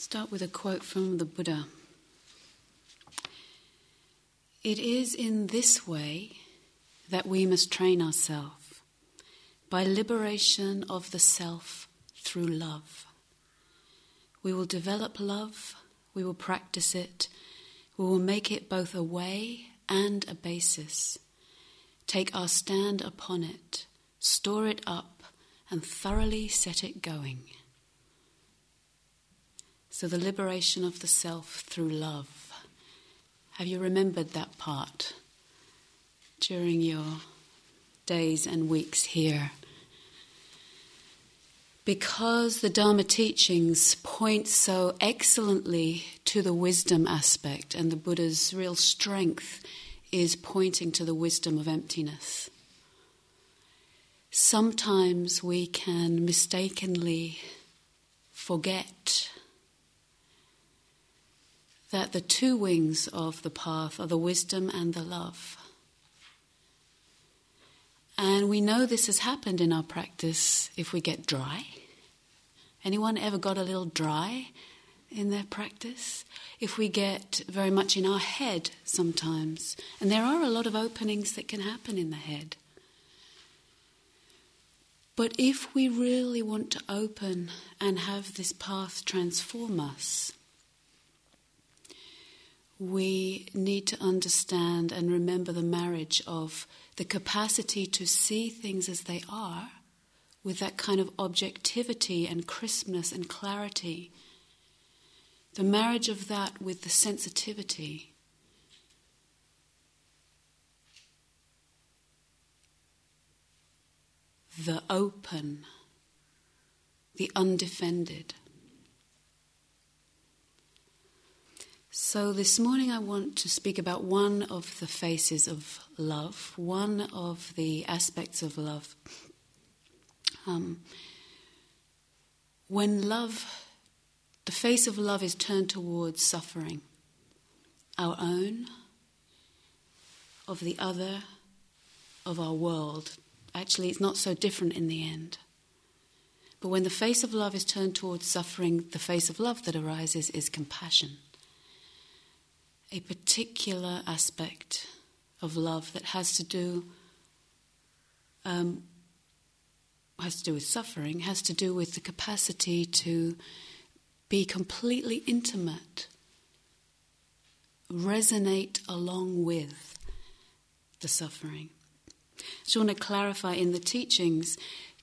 Start with a quote from the Buddha. It is in this way that we must train ourselves by liberation of the self through love. We will develop love, we will practice it, we will make it both a way and a basis, take our stand upon it, store it up, and thoroughly set it going. So, the liberation of the self through love. Have you remembered that part during your days and weeks here? Because the Dharma teachings point so excellently to the wisdom aspect, and the Buddha's real strength is pointing to the wisdom of emptiness. Sometimes we can mistakenly forget that the two wings of the path are the wisdom and the love. And we know this has happened in our practice if we get dry. Anyone ever got a little dry in their practice? If we get very much in our head sometimes, and there are a lot of openings that can happen in the head. But if we really want to open and have this path transform us, we need to understand and remember the marriage of the capacity to see things as they are with that kind of objectivity and crispness and clarity. The marriage of that with the sensitivity. The open, the undefended. So, this morning I want to speak about one of the faces of love, one of the aspects of love. Um, when love, the face of love is turned towards suffering, our own, of the other, of our world. Actually, it's not so different in the end. But when the face of love is turned towards suffering, the face of love that arises is compassion a particular aspect of love that has to do um, has to do with suffering, has to do with the capacity to be completely intimate, resonate along with the suffering. I want to clarify in the teachings,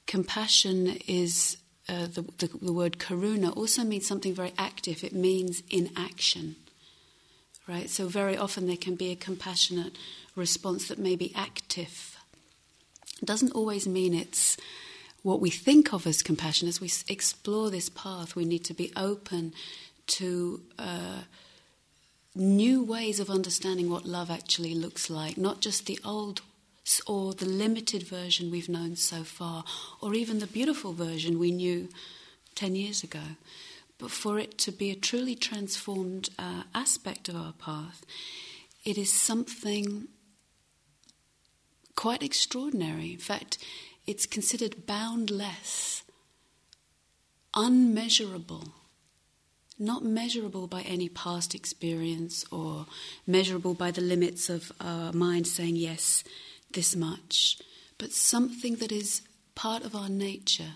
compassion is uh, the, the, the word karuna also means something very active. It means in action right? So, very often there can be a compassionate response that may be active. It doesn't always mean it's what we think of as compassion. As we explore this path, we need to be open to uh, new ways of understanding what love actually looks like, not just the old or the limited version we've known so far, or even the beautiful version we knew 10 years ago. But for it to be a truly transformed uh, aspect of our path, it is something quite extraordinary. In fact, it's considered boundless, unmeasurable, not measurable by any past experience or measurable by the limits of our mind saying, yes, this much, but something that is part of our nature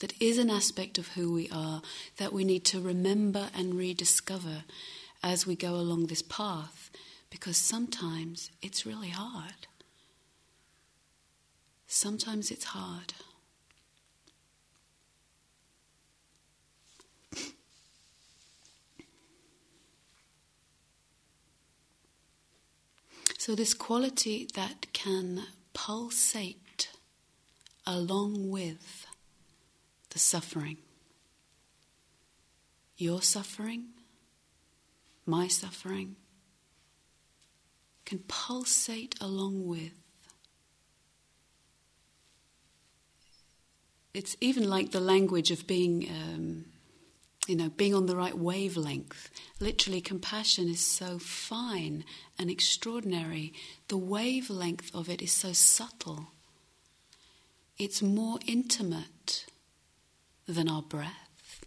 that is an aspect of who we are that we need to remember and rediscover as we go along this path because sometimes it's really hard. Sometimes it's hard. So, this quality that can pulsate along with the suffering. Your suffering, my suffering, can pulsate along with. It's even like the language of being, um, you know, being on the right wavelength. Literally, compassion is so fine and extraordinary. The wavelength of it is so subtle. It's more intimate than our breath.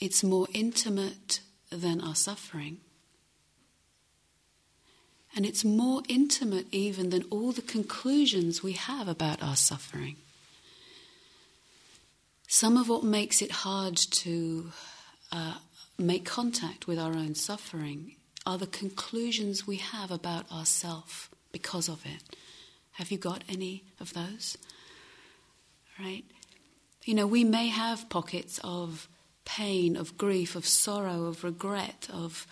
It's more intimate than our suffering. And it's more intimate even than all the conclusions we have about our suffering. Some of what makes it hard to uh, make contact with our own suffering are the conclusions we have about ourself because of it. Have you got any of those? Right? You know, we may have pockets of pain, of grief, of sorrow, of regret, of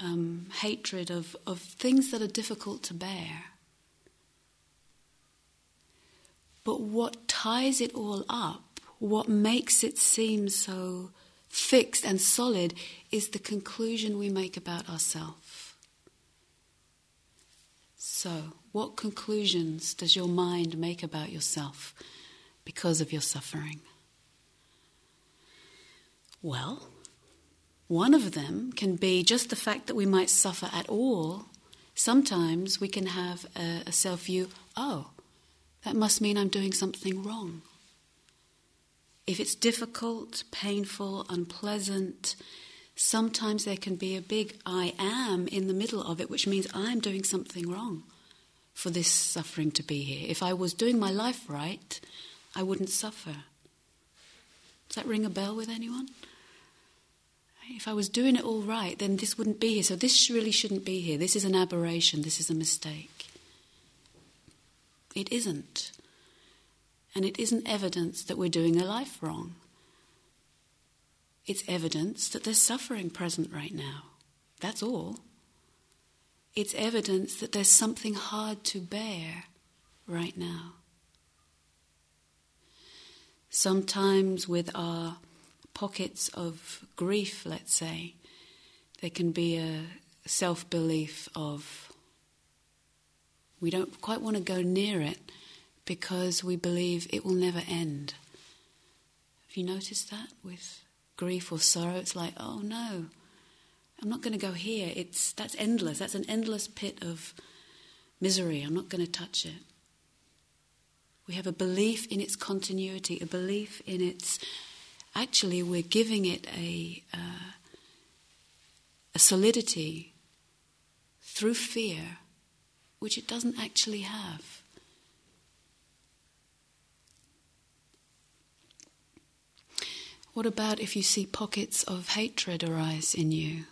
um, hatred, of, of things that are difficult to bear. But what ties it all up, what makes it seem so fixed and solid, is the conclusion we make about ourselves. So, what conclusions does your mind make about yourself because of your suffering? Well, one of them can be just the fact that we might suffer at all. Sometimes we can have a, a self view oh, that must mean I'm doing something wrong. If it's difficult, painful, unpleasant, sometimes there can be a big I am in the middle of it, which means I'm doing something wrong for this suffering to be here. If I was doing my life right, I wouldn't suffer. Does that ring a bell with anyone? If I was doing it all right, then this wouldn't be here. So this really shouldn't be here. This is an aberration. This is a mistake. It isn't. And it isn't evidence that we're doing a life wrong. It's evidence that there's suffering present right now. That's all. It's evidence that there's something hard to bear right now. Sometimes, with our pockets of grief, let's say, there can be a self belief of we don't quite want to go near it because we believe it will never end. Have you noticed that with grief or sorrow? It's like, oh no, I'm not going to go here. It's that's endless. That's an endless pit of misery. I'm not going to touch it. We have a belief in its continuity, a belief in its actually we're giving it a, uh, a solidity through fear which it doesn't actually have. What about if you see pockets of hatred arise in you?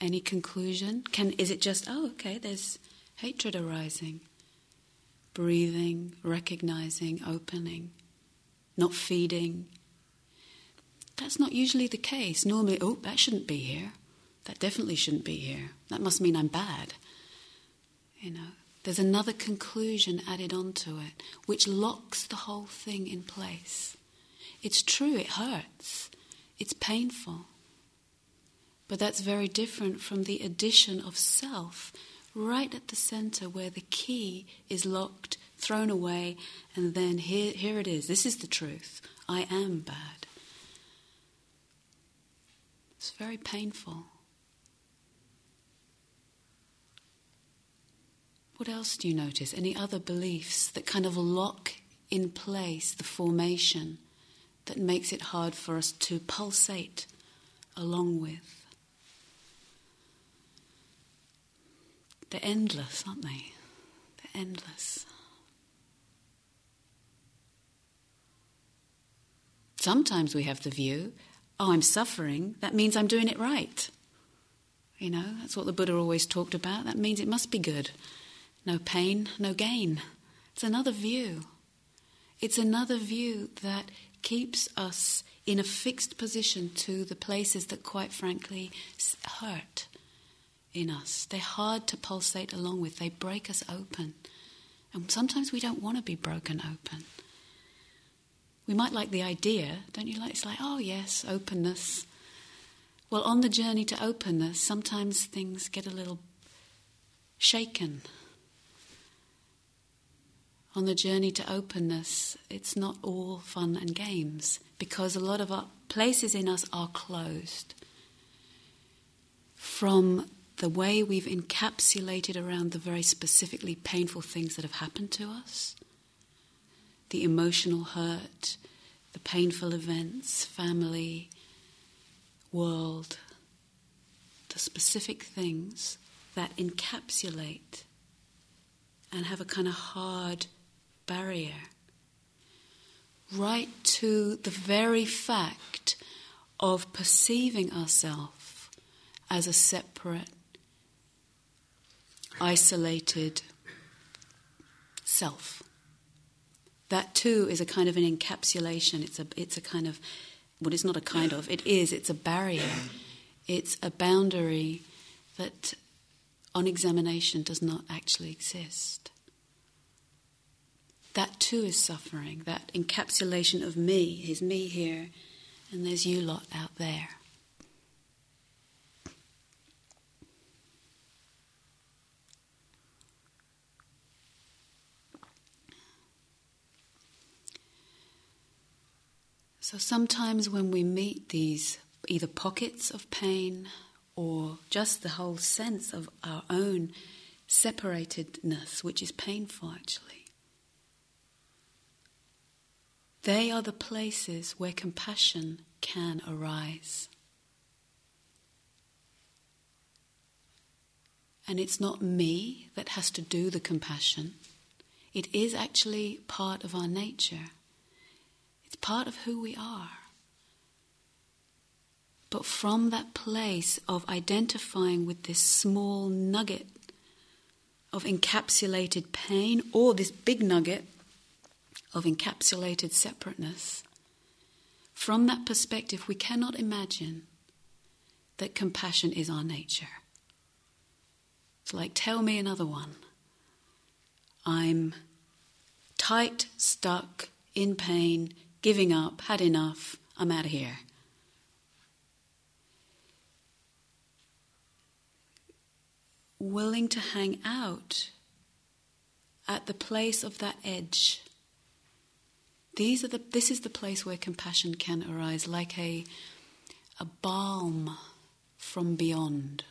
Any conclusion? Can is it just oh okay, there's hatred arising? Breathing, recognizing, opening, not feeding. That's not usually the case. Normally, oh, that shouldn't be here. That definitely shouldn't be here. That must mean I'm bad. You know, there's another conclusion added onto it, which locks the whole thing in place. It's true, it hurts, it's painful. But that's very different from the addition of self, right at the center where the key is locked, thrown away, and then here, here it is. This is the truth. I am bad. It's very painful. What else do you notice? Any other beliefs that kind of lock in place the formation that makes it hard for us to pulsate along with? They're endless, aren't they? They're endless. Sometimes we have the view, oh, I'm suffering, that means I'm doing it right. You know, that's what the Buddha always talked about. That means it must be good. No pain, no gain. It's another view. It's another view that keeps us in a fixed position to the places that, quite frankly, hurt in us. They're hard to pulsate along with, they break us open. And sometimes we don't want to be broken open. We might like the idea, don't you like? It's like, oh, yes, openness. Well, on the journey to openness, sometimes things get a little shaken. On the journey to openness, it's not all fun and games because a lot of our places in us are closed. From the way we've encapsulated around the very specifically painful things that have happened to us, the emotional hurt, the painful events, family, world, the specific things that encapsulate and have a kind of hard barrier, right to the very fact of perceiving ourselves as a separate, isolated self. That too is a kind of an encapsulation. It's a, it's a kind of, well, it's not a kind of, it is, it's a barrier. It's a boundary that on examination does not actually exist. That too is suffering. That encapsulation of me is me here, and there's you lot out there. So sometimes when we meet these either pockets of pain or just the whole sense of our own separatedness, which is painful actually. They are the places where compassion can arise. And it's not me that has to do the compassion. It is actually part of our nature. It's part of who we are. But from that place of identifying with this small nugget of encapsulated pain or this big nugget of encapsulated separateness, from that perspective, we cannot imagine that compassion is our nature. It's like, tell me another one. I'm tight, stuck, in pain, giving up, had enough, I'm out of here. willing to hang out at the place of that edge. These are the, this is the place where compassion can arise, like a, a balm from beyond.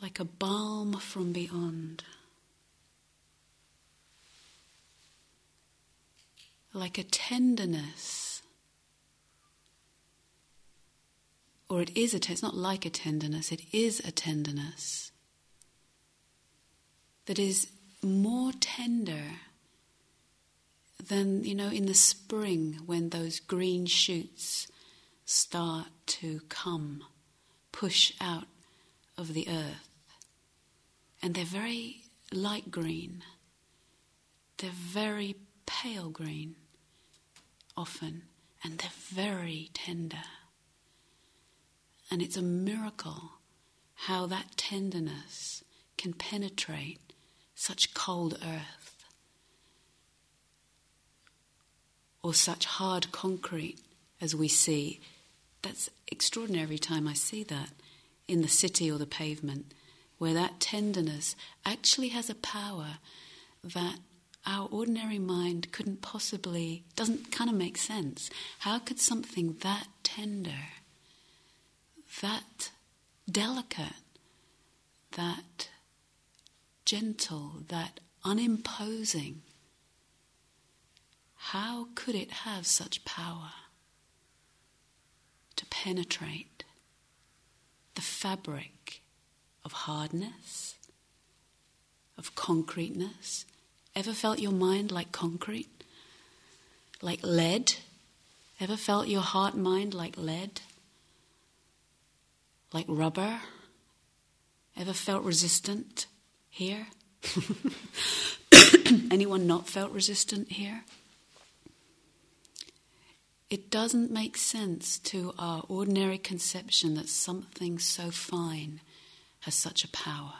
Like a balm from beyond. Like a tenderness or it is a it's not like a tenderness, it is a tenderness that is more tender than, you know, in the spring when those green shoots start to come, push out of the earth. And they're very light green, they're very pale green often, and they're very tender. And it's a miracle how that tenderness can penetrate such cold earth or such hard concrete as we see. That's extraordinary every time I see that in the city or the pavement, where that tenderness actually has a power that our ordinary mind couldn't possibly, doesn't kind of make sense. How could something that tender that delicate, that gentle, that unimposing, how could it have such power to penetrate the fabric of hardness, of concreteness? Ever felt your mind like concrete? Like lead? Ever felt your heart mind like lead? like rubber. Ever felt resistant here? Anyone not felt resistant here? It doesn't make sense to our ordinary conception that something so fine has such a power.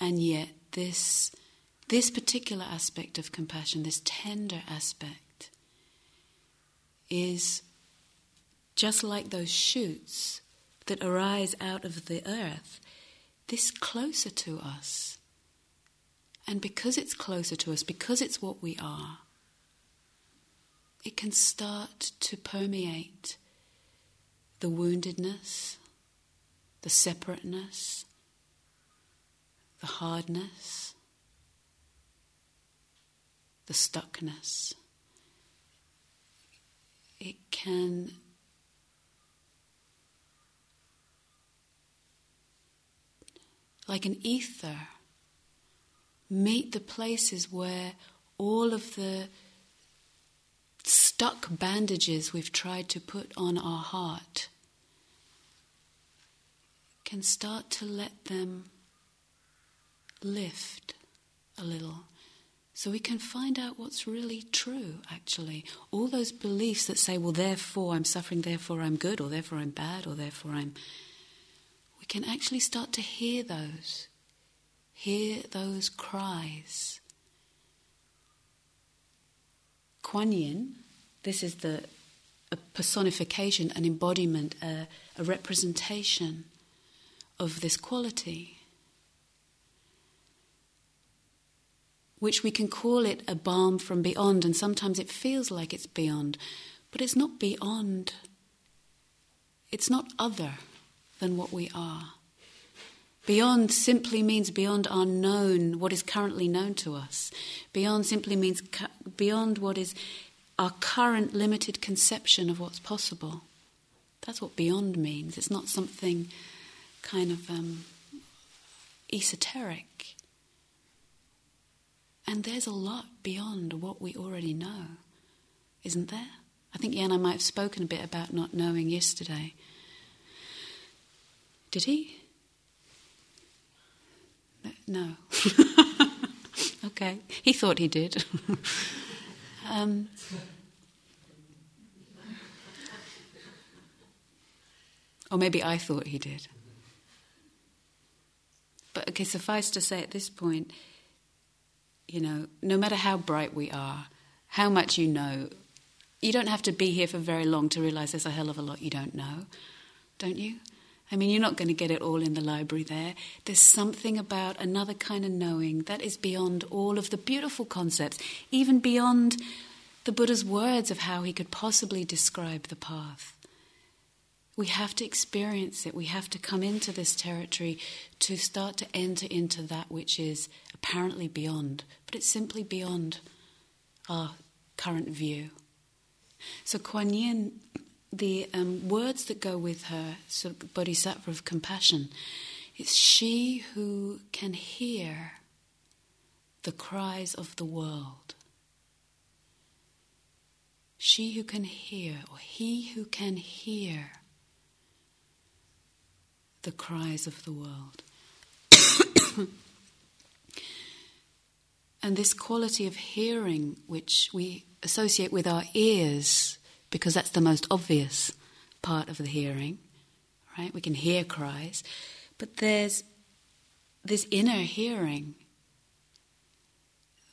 And yet, this, this particular aspect of compassion, this tender aspect, is just like those shoots that arise out of the earth, this closer to us. And because it's closer to us, because it's what we are, it can start to permeate the woundedness, the separateness, the hardness, the stuckness. It can like an ether meet the places where all of the stuck bandages we've tried to put on our heart can start to let them lift a little. So we can find out what's really true, actually. All those beliefs that say, well, therefore I'm suffering, therefore I'm good, or therefore I'm bad, or therefore I'm. We can actually start to hear those, hear those cries. Kuan Yin, this is the a personification, an embodiment, a, a representation of this quality, which we can call it a balm from beyond, and sometimes it feels like it's beyond, but it's not beyond. It's not other than what we are. Beyond simply means beyond our known, what is currently known to us. Beyond simply means cu- beyond what is our current limited conception of what's possible. That's what beyond means. It's not something kind of um, esoteric. And there's a lot beyond what we already know, isn't there? I think Jan, I might have spoken a bit about not knowing yesterday. Did he? No. okay, he thought he did. um, or maybe I thought he did. But okay, suffice to say at this point, you know, no matter how bright we are, how much you know, you don't have to be here for very long to realize there's a hell of a lot you don't know, don't you? I mean, you're not going to get it all in the library there. There's something about another kind of knowing that is beyond all of the beautiful concepts, even beyond the Buddha's words of how he could possibly describe the path. We have to experience it. We have to come into this territory to start to enter into that which is apparently beyond, but it's simply beyond our current view. So Kuan Yin, the um, words that go with her, so Bodhisattva of compassion, it's she who can hear the cries of the world. She who can hear, or he who can hear the cries of the world. and this quality of hearing, which we associate with our ears, because that's the most obvious part of the hearing, right? We can hear cries, but there's this inner hearing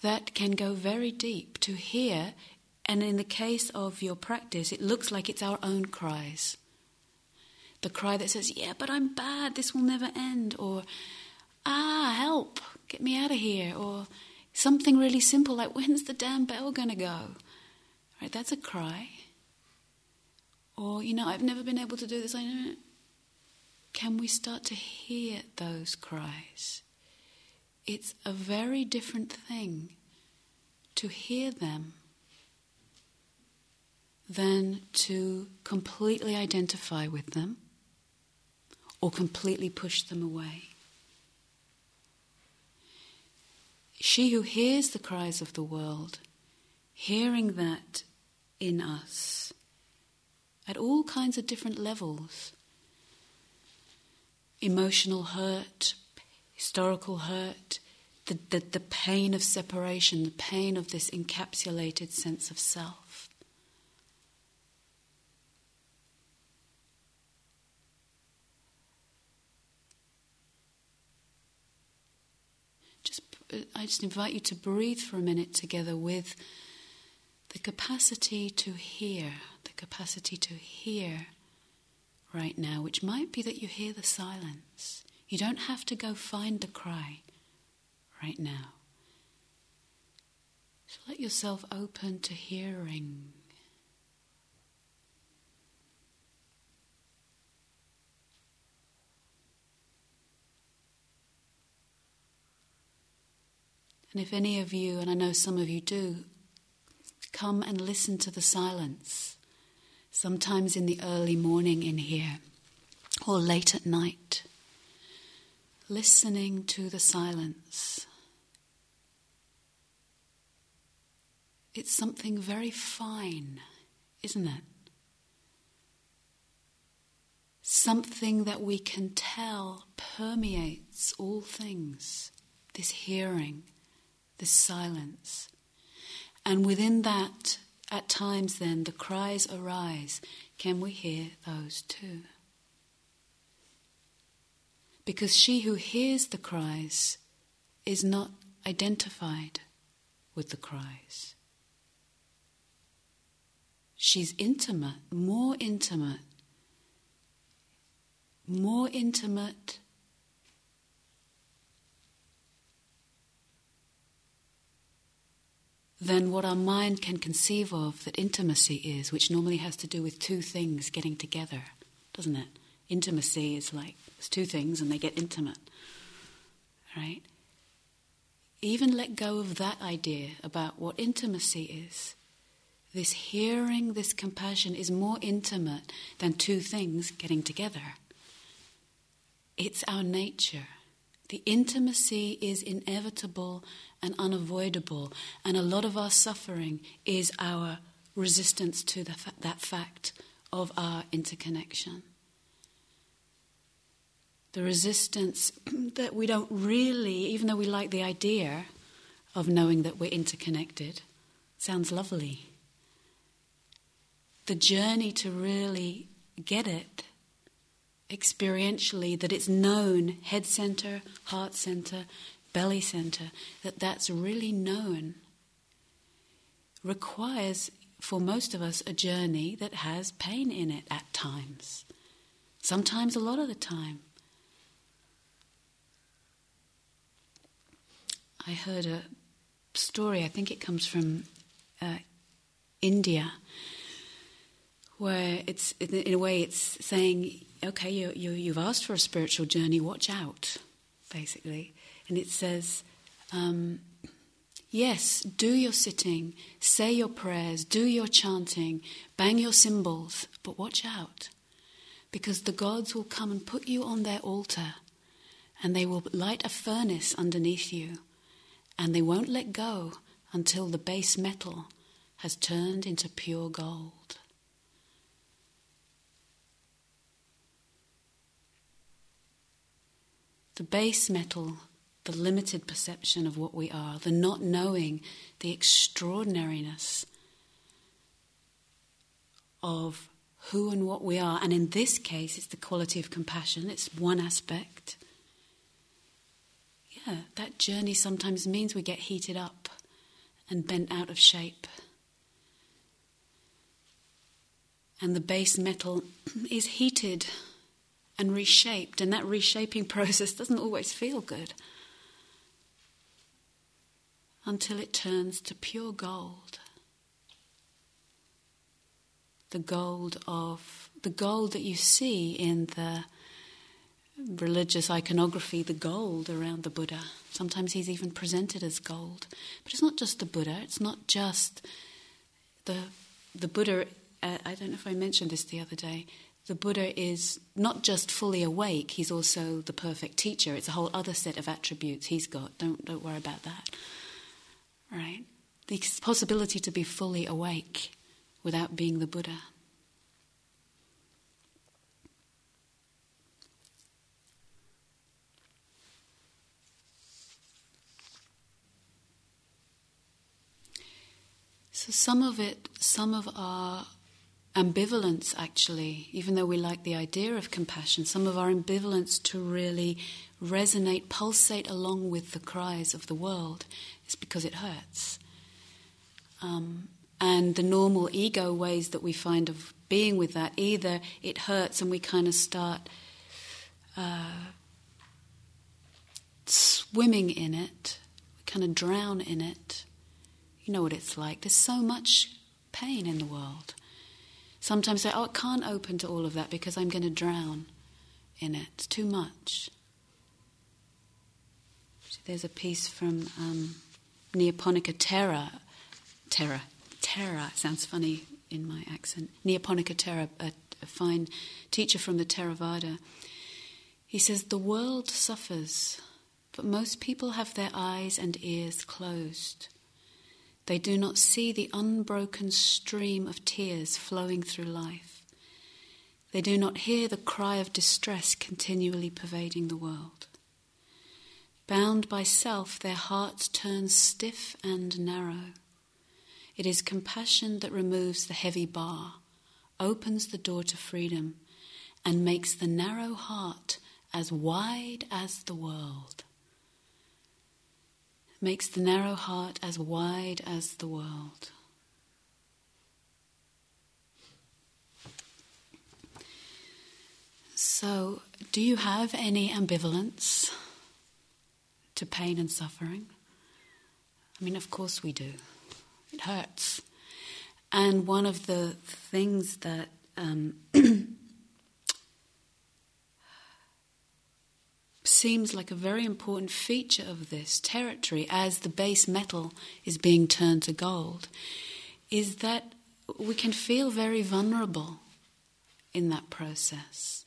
that can go very deep to hear, and in the case of your practice, it looks like it's our own cries the cry that says, Yeah, but I'm bad, this will never end, or Ah, help, get me out of here, or something really simple like, When's the damn bell to go? Right, that's a cry. Or, you know, I've never been able to do this. I. Can we start to hear those cries? It's a very different thing to hear them than to completely identify with them or completely push them away. She who hears the cries of the world, hearing that in us at all kinds of different levels emotional hurt, historical hurt, the, the, the pain of separation, the pain of this encapsulated sense of self. I just invite you to breathe for a minute together with the capacity to hear, the capacity to hear right now, which might be that you hear the silence. You don't have to go find the cry right now. So let yourself open to hearing. And if any of you, and I know some of you do, come and listen to the silence, sometimes in the early morning in here or late at night, listening to the silence. It's something very fine, isn't it? Something that we can tell permeates all things. This hearing, this silence. And within that, at times, then, the cries arise. Can we hear those too? Because she who hears the cries is not identified with the cries. She's intimate, more intimate, more intimate than what our mind can conceive of that intimacy is, which normally has to do with two things getting together, doesn't it? Intimacy is like it's two things and they get intimate, right? Even let go of that idea about what intimacy is this hearing, this compassion is more intimate than two things getting together. It's our nature. The intimacy is inevitable and unavoidable, and a lot of our suffering is our resistance to fa- that fact of our interconnection. The resistance that we don't really, even though we like the idea of knowing that we're interconnected, sounds lovely the journey to really get it experientially, that it's known, head center, heart center, belly center, that that's really known, requires for most of us a journey that has pain in it at times. Sometimes, a lot of the time. I heard a story, I think it comes from uh, India where it's in a way it's saying, okay, you, you, you've asked for a spiritual journey, watch out, basically. And it says, um, yes, do your sitting, say your prayers, do your chanting, bang your cymbals, but watch out. Because the gods will come and put you on their altar, and they will light a furnace underneath you, and they won't let go until the base metal has turned into pure gold. The base metal, the limited perception of what we are, the not knowing the extraordinariness of who and what we are. And in this case, it's the quality of compassion, it's one aspect. Yeah, that journey sometimes means we get heated up and bent out of shape. And the base metal is heated and reshaped, and that reshaping process doesn't always feel good until it turns to pure gold. The gold of the gold that you see in the religious iconography, the gold around the Buddha. Sometimes he's even presented as gold. But it's not just the Buddha, it's not just the the Buddha uh, I don't know if I mentioned this the other day the Buddha is not just fully awake, he's also the perfect teacher. It's a whole other set of attributes he's got. Don't, don't worry about that. Right? The possibility to be fully awake without being the Buddha. So, some of it, some of our ambivalence, actually, even though we like the idea of compassion, some of our ambivalence to really resonate, pulsate along with the cries of the world is because it hurts. Um, and the normal ego ways that we find of being with that, either it hurts and we kind of start uh, swimming in it, we kind of drown in it. You know what it's like. There's so much pain in the world sometimes say, oh, I can't open to all of that because I'm going to drown in it. It's too much. There's a piece from um, Nyanaponika Thera, terra, terra, sounds funny in my accent. Nyanaponika Thera, a, a fine teacher from the Theravada. He says, The world suffers, but most people have their eyes and ears closed. They do not see the unbroken stream of tears flowing through life. They do not hear the cry of distress continually pervading the world. Bound by self, their hearts turn stiff and narrow. It is compassion that removes the heavy bar, opens the door to freedom, and makes the narrow heart as wide as the world. Makes the narrow heart as wide as the world. So, do you have any ambivalence to pain and suffering? I mean, of course we do. It hurts. And one of the things that um, seems like a very important feature of this territory as the base metal is being turned to gold is that we can feel very vulnerable in that process.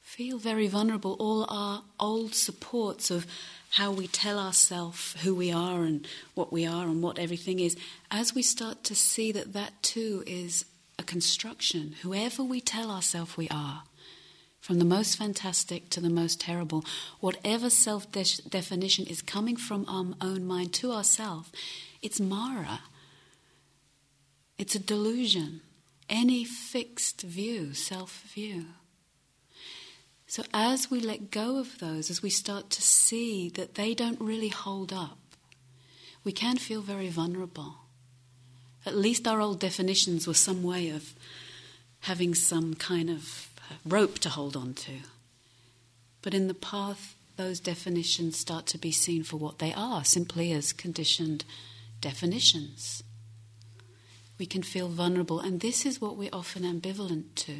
Feel very vulnerable. All our old supports of how we tell ourselves who we are and what we are and what everything is, as we start to see that that too is a construction, whoever we tell ourselves we are, from the most fantastic to the most terrible, whatever self definition is coming from our own mind to ourself, it's Mara. It's a delusion. Any fixed view, self view. So, as we let go of those, as we start to see that they don't really hold up, we can feel very vulnerable. At least our old definitions were some way of having some kind of rope to hold on to. But in the path, those definitions start to be seen for what they are, simply as conditioned definitions. We can feel vulnerable, and this is what we're often ambivalent to.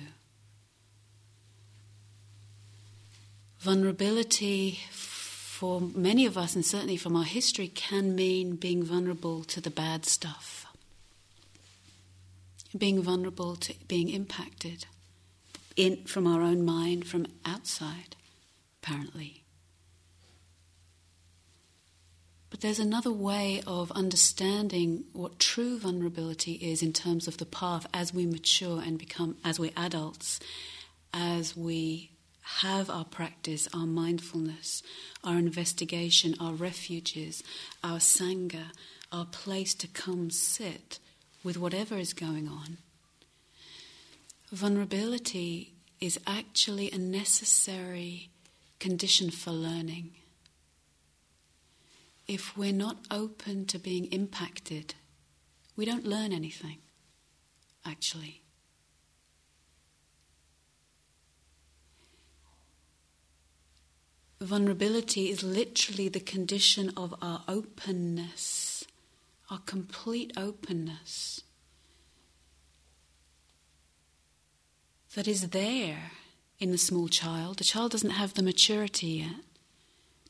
Vulnerability for many of us, and certainly from our history, can mean being vulnerable to the bad stuff, being vulnerable to being impacted in, from our own mind, from outside, apparently. But there's another way of understanding what true vulnerability is in terms of the path as we mature and become, as we're adults, as we have our practice, our mindfulness, our investigation, our refuges, our sangha, our place to come sit with whatever is going on vulnerability is actually a necessary condition for learning. If we're not open to being impacted, we don't learn anything, actually. Vulnerability is literally the condition of our openness, our complete openness. That is there in the small child. The child doesn't have the maturity yet,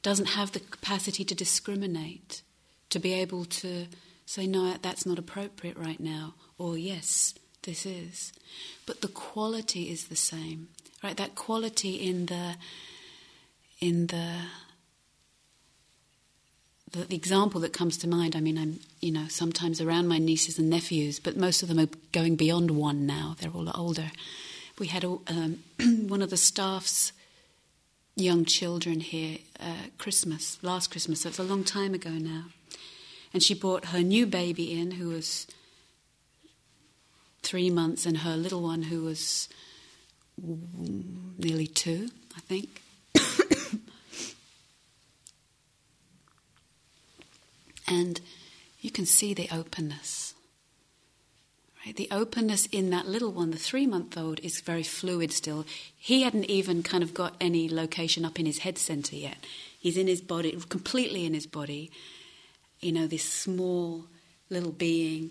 doesn't have the capacity to discriminate, to be able to say, no, that's not appropriate right now, or yes, this is. But the quality is the same, right? That quality in the in the the, example that comes to mind, I mean, I'm, you know, sometimes around my nieces and nephews, but most of them are going beyond one now. They're all older we had a, um, one of the staff's young children here uh, Christmas, last Christmas, so it's a long time ago now. And she brought her new baby in, who was three months, and her little one, who was nearly two, I think. and you can see the openness Right? The openness in that little one, the three month old, is very fluid still. He hadn't even kind of got any location up in his head center yet. He's in his body, completely in his body. You know, this small little being.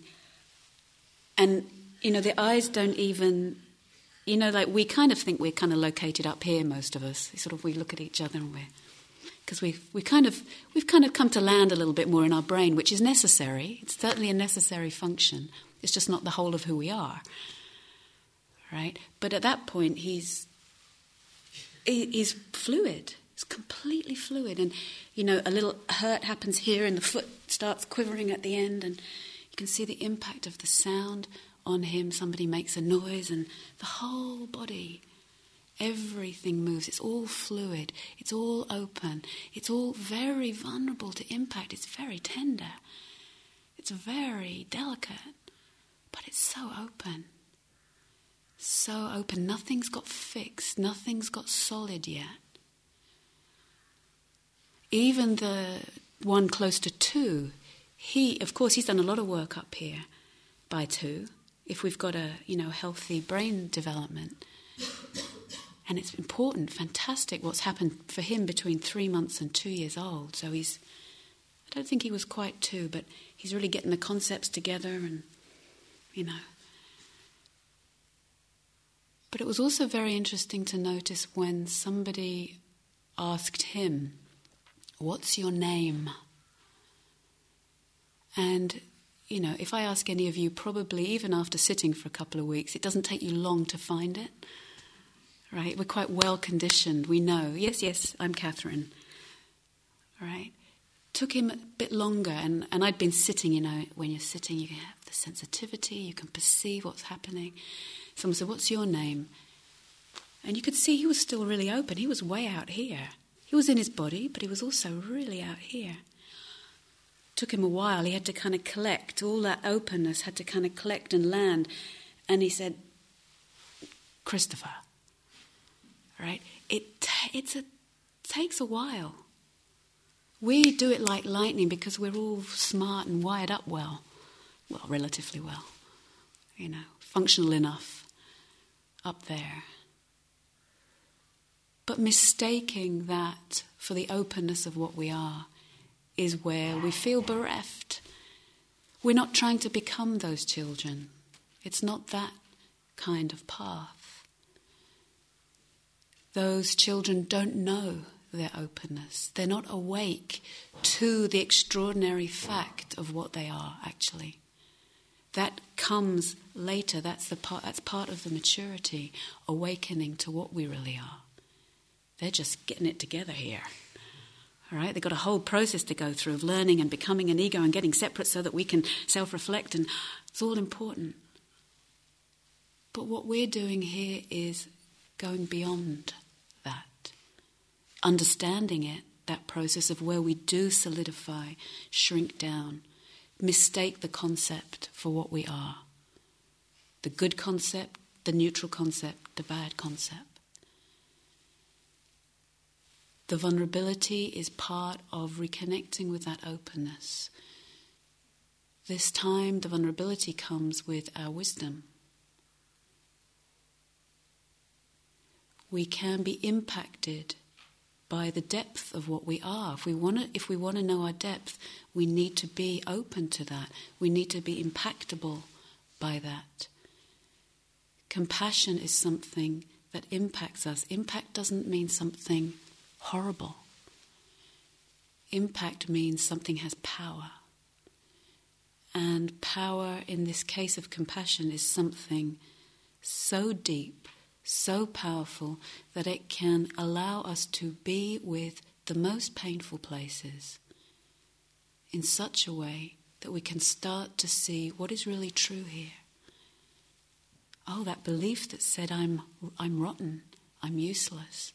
And, you know, the eyes don't even, you know, like we kind of think we're kind of located up here, most of us. Sort of, we look at each other and we're because we've we kind of we've kind of come to land a little bit more in our brain, which is necessary. It's certainly a necessary function. It's just not the whole of who we are, right? But at that point, he's he's fluid. It's completely fluid, and you know, a little hurt happens here, and the foot starts quivering at the end, and you can see the impact of the sound on him. Somebody makes a noise, and the whole body Everything moves. It's all fluid. It's all open. It's all very vulnerable to impact. It's very tender. It's very delicate. But it's so open. So open. Nothing's got fixed. Nothing's got solid yet. Even the one close to two, he, of course, he's done a lot of work up here by two. If we've got a, you know, healthy brain development. And it's important, fantastic what's happened for him between three months and two years old. So he's, I don't think he was quite two, but he's really getting the concepts together and, you know. But it was also very interesting to notice when somebody asked him, What's your name? And, you know, if I ask any of you, probably even after sitting for a couple of weeks, it doesn't take you long to find it right? We're quite well conditioned. We know, yes, yes, I'm Catherine, right? Took him a bit longer, and, and I'd been sitting, you know, when you're sitting, you have the sensitivity, you can perceive what's happening. Someone said, What's your name? And you could see he was still really open. He was way out here. He was in his body, but he was also really out here. Took him a while. He had to kind of collect. All that openness had to kind of collect and land. And he said, Christopher right? It, it's a, takes a while. We do it like lightning because we're all smart and wired up well. Well, relatively well. You know, functional enough up there. But mistaking that for the openness of what we are is where we feel bereft. We're not trying to become those children. It's not that kind of path those children don't know their openness. They're not awake to the extraordinary fact of what they are actually. That comes later. That's the part. That's part of the maturity, awakening to what we really are. They're just getting it together here. All right, they've got a whole process to go through of learning and becoming an ego and getting separate so that we can self-reflect, and it's all important. But what we're doing here is going beyond that. Understanding it, that process of where we do solidify, shrink down, mistake the concept for what we are the good concept, the neutral concept, the bad concept. The vulnerability is part of reconnecting with that openness. This time, the vulnerability comes with our wisdom. We can be impacted by the depth of what we are. If we want to, if we want to know our depth, we need to be open to that. We need to be impactable by that. Compassion is something that impacts us. Impact doesn't mean something horrible. Impact means something has power. And power, in this case of compassion, is something so deep so powerful that it can allow us to be with the most painful places in such a way that we can start to see what is really true here. Oh, that belief that said I'm I'm rotten, I'm useless.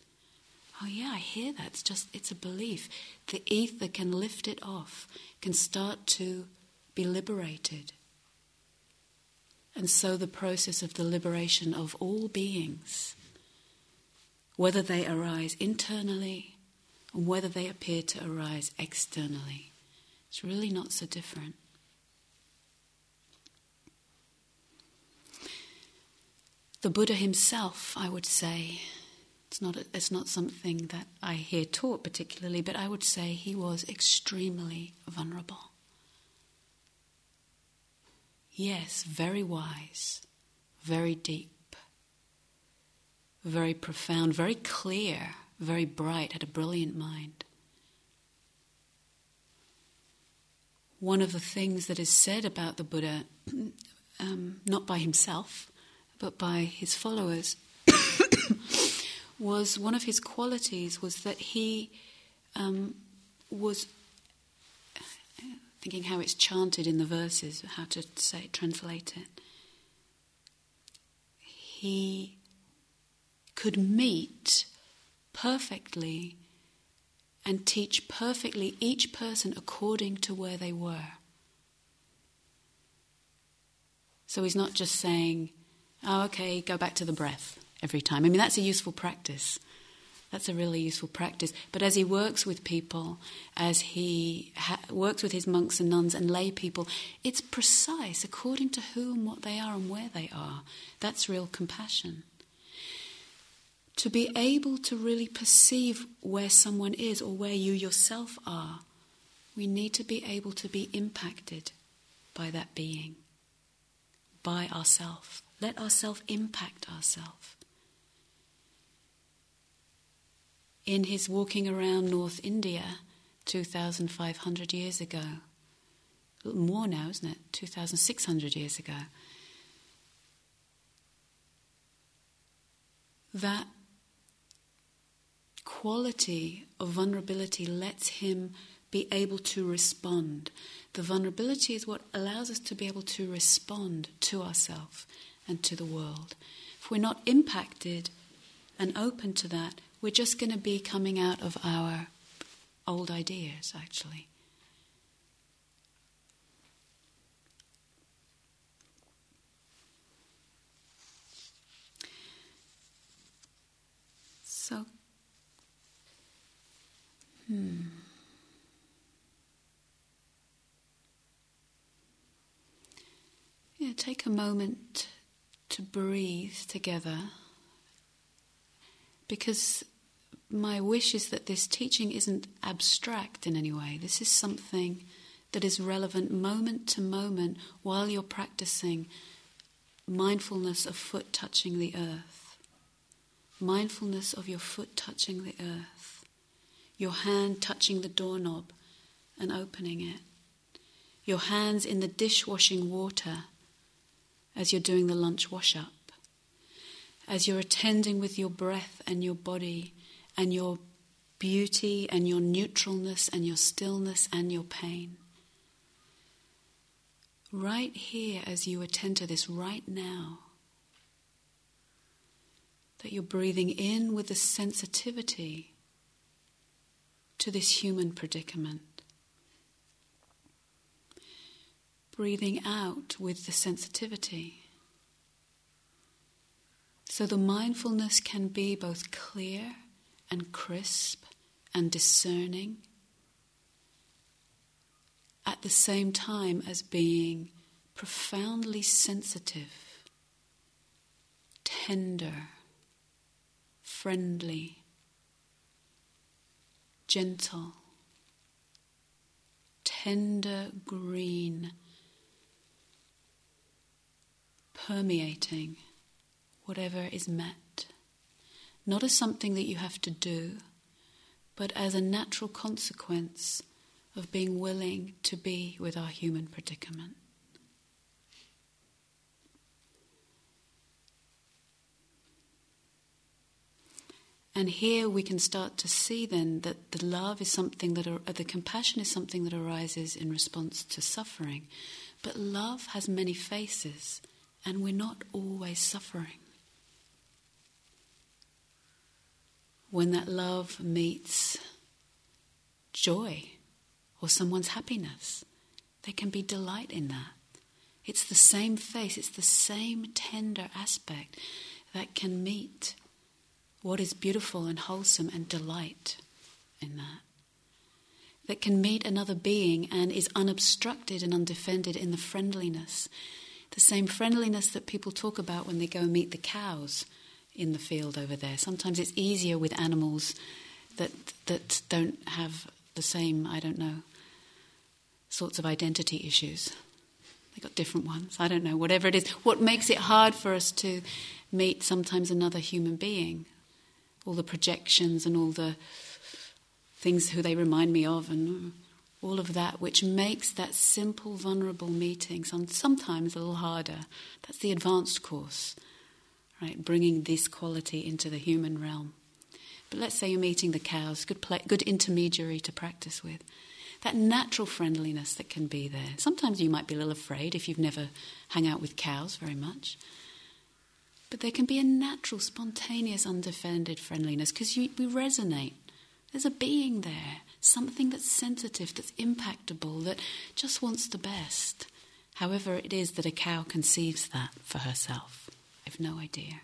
Oh yeah, I hear that. It's just it's a belief. The ether can lift it off, can start to be liberated. And so the process of the liberation of all beings, whether they arise internally and whether they appear to arise externally, it's really not so different. The Buddha himself, I would say, it's not, it's not something that I hear taught particularly, but I would say he was extremely vulnerable. Yes, very wise, very deep, very profound, very clear, very bright, had a brilliant mind. One of the things that is said about the Buddha, um, not by himself, but by his followers, was one of his qualities was that he um, was thinking how it's chanted in the verses, how to say translate it. He could meet perfectly and teach perfectly each person according to where they were. So he's not just saying, oh, okay, go back to the breath every time. I mean, that's a useful practice. That's a really useful practice. But as he works with people, as he ha- works with his monks and nuns and lay people, it's precise according to who and what they are and where they are. That's real compassion. To be able to really perceive where someone is or where you yourself are, we need to be able to be impacted by that being, by ourself. Let ourself impact ourself. In his walking around North India 2,500 years ago. A little more now, isn't it? 2,600 years ago. That quality of vulnerability lets him be able to respond. The vulnerability is what allows us to be able to respond to ourselves and to the world. If we're not impacted and open to that, we're just going to be coming out of our old ideas, actually. So, hmm. Yeah, take a moment to breathe together because my wish is that this teaching isn't abstract in any way. This is something that is relevant moment to moment while you're practicing mindfulness of foot touching the earth, mindfulness of your foot touching the earth, your hand touching the doorknob and opening it, your hands in the dishwashing water as you're doing the lunch wash up, as you're attending with your breath and your body and your beauty and your neutralness and your stillness and your pain. Right here, as you attend to this right now, that you're breathing in with the sensitivity to this human predicament. Breathing out with the sensitivity. So the mindfulness can be both clear and crisp and discerning at the same time as being profoundly sensitive, tender, friendly, gentle, tender green, permeating whatever is met not as something that you have to do, but as a natural consequence of being willing to be with our human predicament. And here we can start to see then that the love is something that, the compassion is something that arises in response to suffering. But love has many faces, and we're not always suffering. When that love meets joy or someone's happiness. There can be delight in that. It's the same face, it's the same tender aspect that can meet what is beautiful and wholesome and delight in that. That can meet another being and is unobstructed and undefended in the friendliness. The same friendliness that people talk about when they go and meet the cows in the field over there. Sometimes it's easier with animals that that don't have the same, I don't know, sorts of identity issues. They've got different ones. I don't know, whatever it is. What makes it hard for us to meet sometimes another human being? All the projections and all the things who they remind me of and all of that which makes that simple, vulnerable meeting sometimes a little harder. That's the advanced course, right? Bringing this quality into the human realm. But let's say you're meeting the cows, good, play, good intermediary to practice with. That natural friendliness that can be there. Sometimes you might be a little afraid if you've never hung out with cows very much. But there can be a natural, spontaneous, undefended friendliness because we resonate. There's a being there something that's sensitive, that's impactable, that just wants the best. However, it is that a cow conceives that for herself. I've no idea.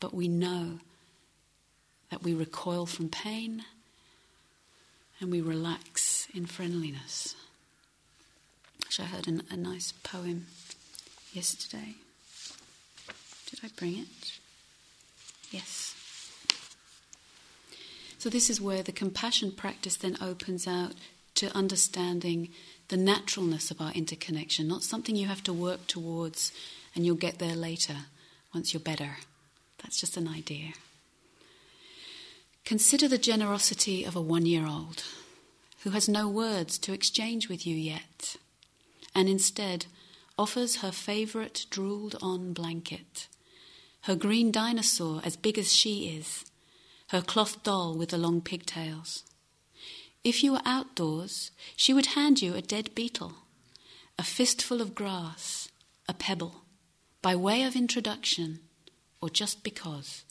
But we know that we recoil from pain and we relax in friendliness. Actually, I heard an, a nice poem yesterday. Did I bring it? Yes. So, this is where the compassion practice then opens out to understanding the naturalness of our interconnection, not something you have to work towards and you'll get there later once you're better. That's just an idea. Consider the generosity of a one year old who has no words to exchange with you yet, and instead offers her favourite drooled on blanket, her green dinosaur as big as she is her cloth doll with the long pigtails. If you were outdoors, she would hand you a dead beetle, a fistful of grass, a pebble, by way of introduction, or just because.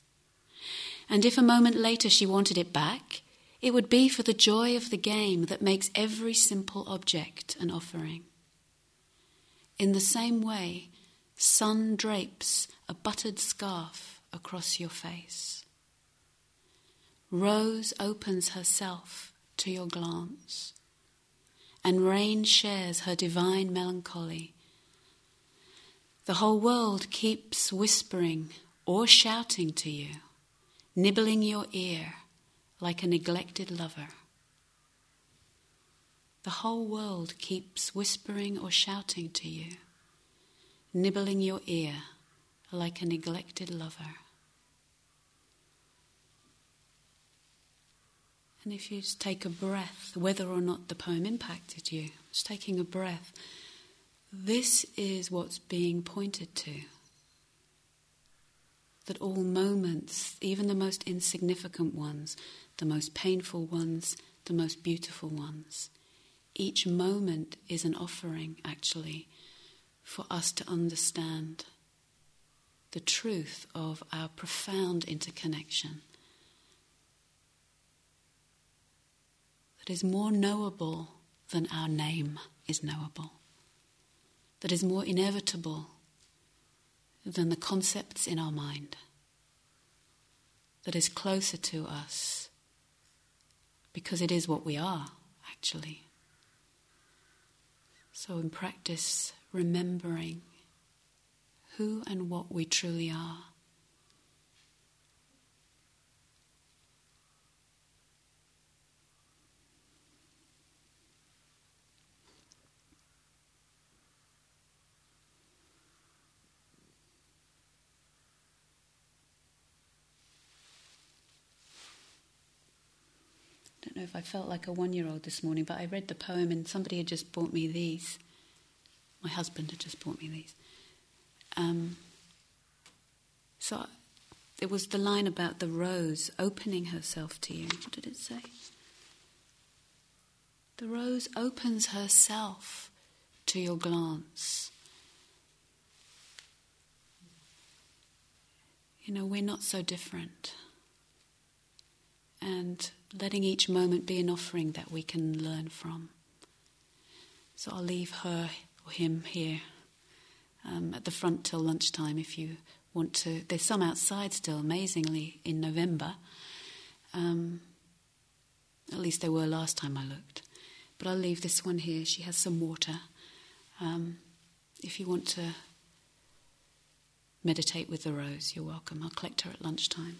And if a moment later she wanted it back, it would be for the joy of the game that makes every simple object an offering. In the same way, sun drapes a buttered scarf across your face. Rose opens herself to your glance, and rain shares her divine melancholy. The whole world keeps whispering or shouting to you, nibbling your ear like a neglected lover. The whole world keeps whispering or shouting to you, nibbling your ear like a neglected lover. And if you just take a breath, whether or not the poem impacted you, just taking a breath, this is what's being pointed to. That all moments, even the most insignificant ones, the most painful ones, the most beautiful ones, each moment is an offering, actually, for us to understand the truth of our profound interconnection that is more knowable than our name is knowable, that is more inevitable than the concepts in our mind, that is closer to us because it is what we are, actually. So, in practice, remembering who and what we truly are. Know if I felt like a one year old this morning, but I read the poem and somebody had just bought me these. My husband had just bought me these. Um, so it was the line about the rose opening herself to you. What did it say? The rose opens herself to your glance. You know, we're not so different. And letting each moment be an offering that we can learn from. So I'll leave her or him here um, at the front till lunchtime if you want to. There's some outside still, amazingly, in November. Um, at least there were last time I looked. But I'll leave this one here. She has some water. Um, if you want to meditate with the rose, you're welcome. I'll collect her at lunchtime.